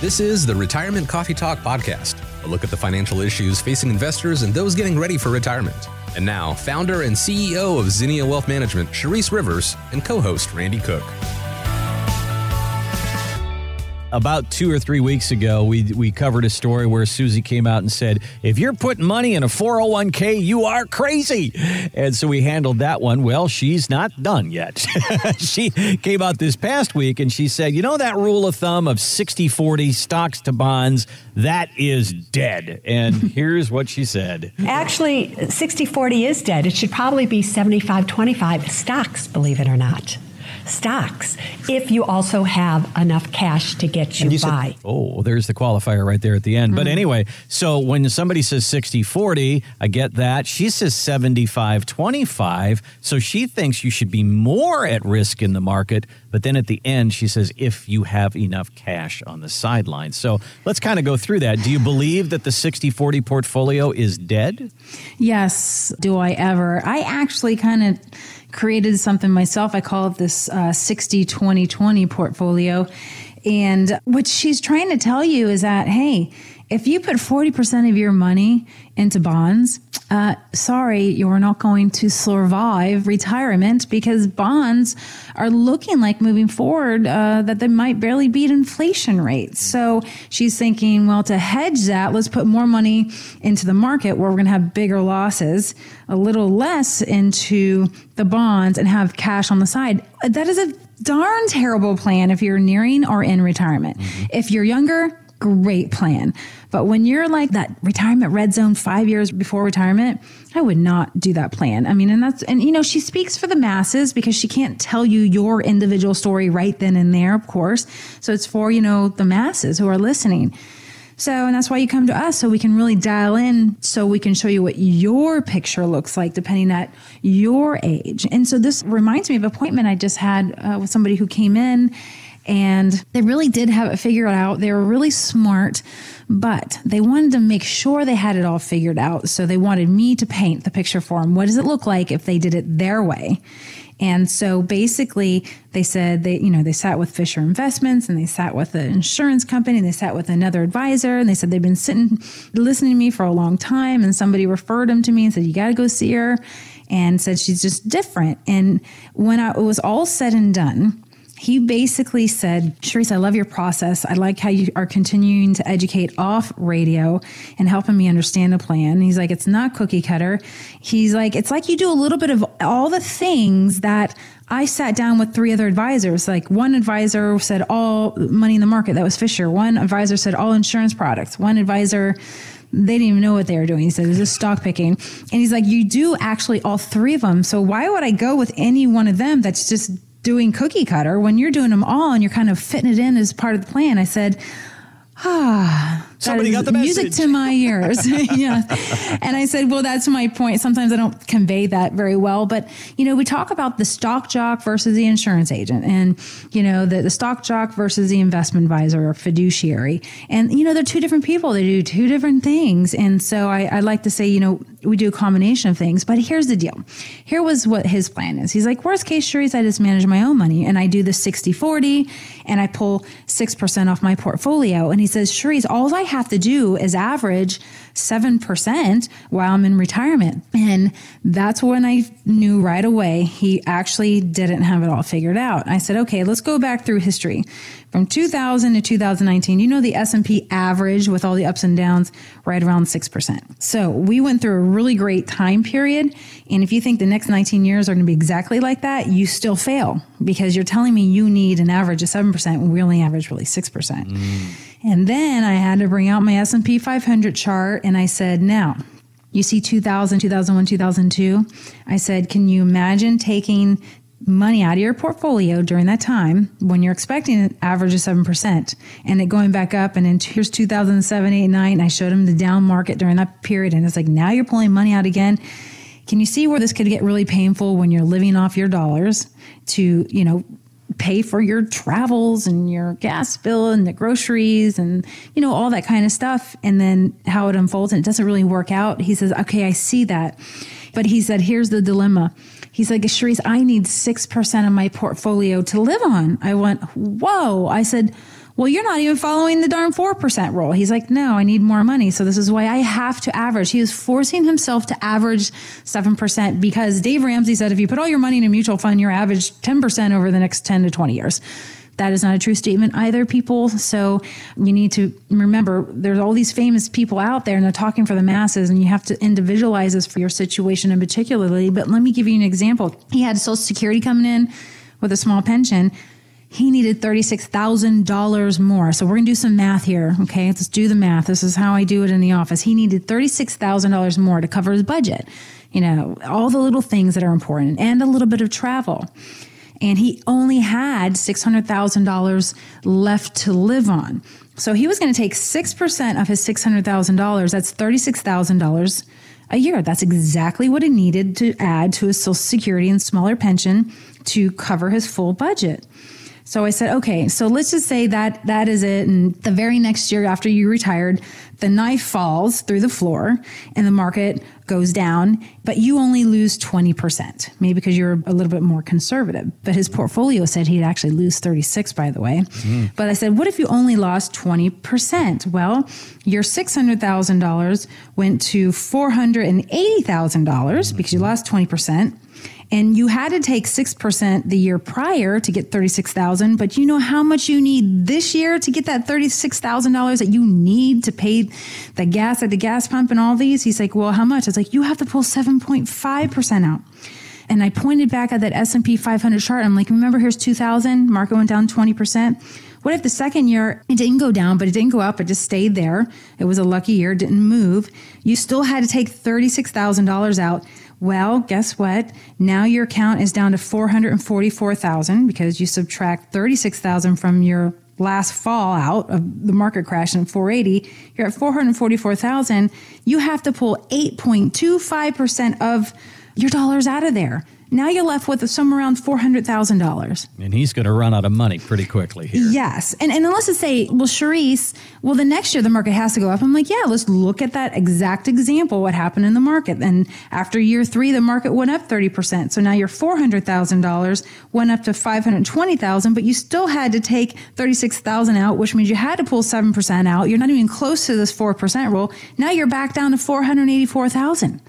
This is the Retirement Coffee Talk Podcast, a look at the financial issues facing investors and those getting ready for retirement. And now, founder and CEO of Zinnia Wealth Management, Charisse Rivers, and co host Randy Cook about two or three weeks ago, we we covered a story where Susie came out and said, "If you're putting money in a 401k, you are crazy." And so we handled that one. Well, she's not done yet. she came out this past week and she said, "You know that rule of thumb of 60/40 stocks to bonds, that is dead." And here's what she said. Actually, 60/40 is dead. It should probably be 75/25 stocks, believe it or not stocks if you also have enough cash to get you, you by. Said, oh, there's the qualifier right there at the end. Mm-hmm. But anyway, so when somebody says 60 40, I get that. She says 75 25. So she thinks you should be more at risk in the market. But then at the end, she says, if you have enough cash on the sidelines. So let's kind of go through that. Do you believe that the 60 40 portfolio is dead? Yes. Do I ever? I actually kind of created something myself. I call it this uh, 60 20 20 portfolio. And what she's trying to tell you is that, hey, if you put 40% of your money into bonds, uh, sorry, you're not going to survive retirement because bonds are looking like moving forward uh, that they might barely beat inflation rates. So she's thinking, well, to hedge that, let's put more money into the market where we're going to have bigger losses, a little less into the bonds, and have cash on the side. That is a darn terrible plan if you're nearing or in retirement. Mm-hmm. If you're younger, great plan. But when you're like that retirement red zone five years before retirement, I would not do that plan. I mean, and that's, and you know, she speaks for the masses because she can't tell you your individual story right then and there, of course. So it's for, you know, the masses who are listening. So, and that's why you come to us so we can really dial in so we can show you what your picture looks like depending at your age. And so this reminds me of an appointment I just had uh, with somebody who came in and they really did have it figured out. They were really smart, but they wanted to make sure they had it all figured out. So they wanted me to paint the picture for them. What does it look like if they did it their way? And so basically they said they, you know, they sat with Fisher Investments and they sat with the insurance company and they sat with another advisor and they said they've been sitting listening to me for a long time and somebody referred them to me and said, you got to go see her and said she's just different. And when I, it was all said and done, he basically said, Charisse, I love your process. I like how you are continuing to educate off radio and helping me understand the plan. he's like, it's not cookie cutter. He's like, it's like you do a little bit of all the things that I sat down with three other advisors. Like one advisor said all money in the market. That was Fisher. One advisor said all insurance products. One advisor they didn't even know what they were doing. He said, "This is stock picking," and he's like, "You do actually all three of them. So why would I go with any one of them that's just doing cookie cutter when you're doing them all and you're kind of fitting it in as part of the plan. I said, ah, Somebody got the music to my ears. yeah. And I said, well, that's my point. Sometimes I don't convey that very well, but you know, we talk about the stock jock versus the insurance agent and, you know, the, the stock jock versus the investment advisor or fiduciary. And, you know, they're two different people. They do two different things. And so I, I like to say, you know, we do a combination of things, but here's the deal. Here was what his plan is. He's like, worst case, Charisse, I just manage my own money and I do the 60 40 and I pull 6% off my portfolio. And he says, Charisse, all I have to do is average 7% while I'm in retirement. And that's when I knew right away he actually didn't have it all figured out. I said, okay, let's go back through history. From 2000 to 2019, you know the S&P average with all the ups and downs right around 6%. So, we went through a really great time period, and if you think the next 19 years are going to be exactly like that, you still fail because you're telling me you need an average of 7% when we only average really 6%. Mm. And then I had to bring out my S&P 500 chart and I said, "Now, you see 2000, 2001, 2002. I said, can you imagine taking money out of your portfolio during that time when you're expecting an average of 7% and it going back up and then here's 2007 8 9 and i showed him the down market during that period and it's like now you're pulling money out again can you see where this could get really painful when you're living off your dollars to you know pay for your travels and your gas bill and the groceries and you know all that kind of stuff. And then how it unfolds and it doesn't really work out. He says okay i see that. But he said here's the dilemma. He's like Charisse, i need 6% of my portfolio to live on. I went whoa. I said Well, you're not even following the darn 4% rule. He's like, No, I need more money. So this is why I have to average. He is forcing himself to average 7% because Dave Ramsey said if you put all your money in a mutual fund, you're average 10% over the next 10 to 20 years that is not a true statement either, people. So you need to remember there's all these famous people out there and they're talking for the masses, and you have to individualize this for your situation in particularly. But let me give you an example. He had Social Security coming in with a small pension. He needed $36,000 more. So we're going to do some math here. Okay. Let's do the math. This is how I do it in the office. He needed $36,000 more to cover his budget. You know, all the little things that are important and a little bit of travel and he only had $600,000 left to live on. So he was going to take 6% of his $600,000. That's $36,000 a year. That's exactly what he needed to add to his Social Security and smaller pension to cover his full budget. So I said, okay, so let's just say that that is it. And the very next year after you retired, the knife falls through the floor and the market goes down, but you only lose 20%, maybe because you're a little bit more conservative. But his portfolio said he'd actually lose 36, by the way. Mm. But I said, what if you only lost 20%? Well, your $600,000 went to $480,000 because you lost 20% and you had to take 6% the year prior to get 36,000, but you know how much you need this year to get that $36,000 that you need to pay the gas at the gas pump and all these? He's like, "Well, how much?" It's like, "You have to pull 7.5% out." And I pointed back at that S&P 500 chart. I'm like, "Remember here's 2000, market went down 20%." What if the second year it didn't go down, but it didn't go up, it just stayed there? It was a lucky year, didn't move. You still had to take $36,000 out well, guess what? Now your account is down to 444,000 because you subtract 36,000 from your last fall out of the market crash in 480, you're at 444,000. You have to pull 8.25% of your dollars out of there now you're left with somewhere around $400,000. And he's going to run out of money pretty quickly here. Yes. And, and let's just say, well, Charisse, well, the next year the market has to go up. I'm like, yeah, let's look at that exact example, what happened in the market. And after year three, the market went up 30%. So now your $400,000 went up to 520,000, but you still had to take 36,000 out, which means you had to pull 7% out. You're not even close to this 4% rule. Now you're back down to 484,000.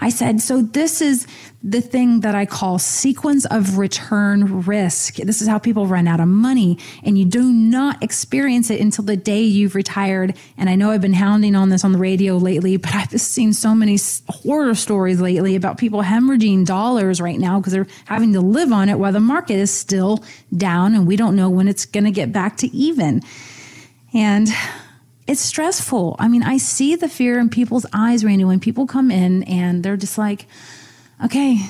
I said, so this is the thing that I call sequence of return risk. This is how people run out of money and you do not experience it until the day you've retired. And I know I've been hounding on this on the radio lately, but I've just seen so many horror stories lately about people hemorrhaging dollars right now because they're having to live on it while the market is still down and we don't know when it's going to get back to even. And it's stressful. I mean, I see the fear in people's eyes, Randy, when people come in and they're just like, okay,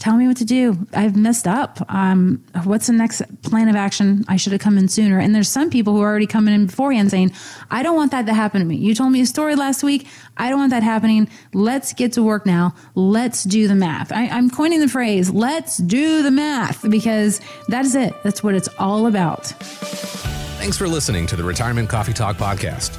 tell me what to do. I've messed up. Um, what's the next plan of action? I should have come in sooner. And there's some people who are already coming in beforehand saying, I don't want that to happen to me. You told me a story last week. I don't want that happening. Let's get to work now. Let's do the math. I, I'm coining the phrase, let's do the math, because that is it. That's what it's all about. Thanks for listening to the Retirement Coffee Talk podcast.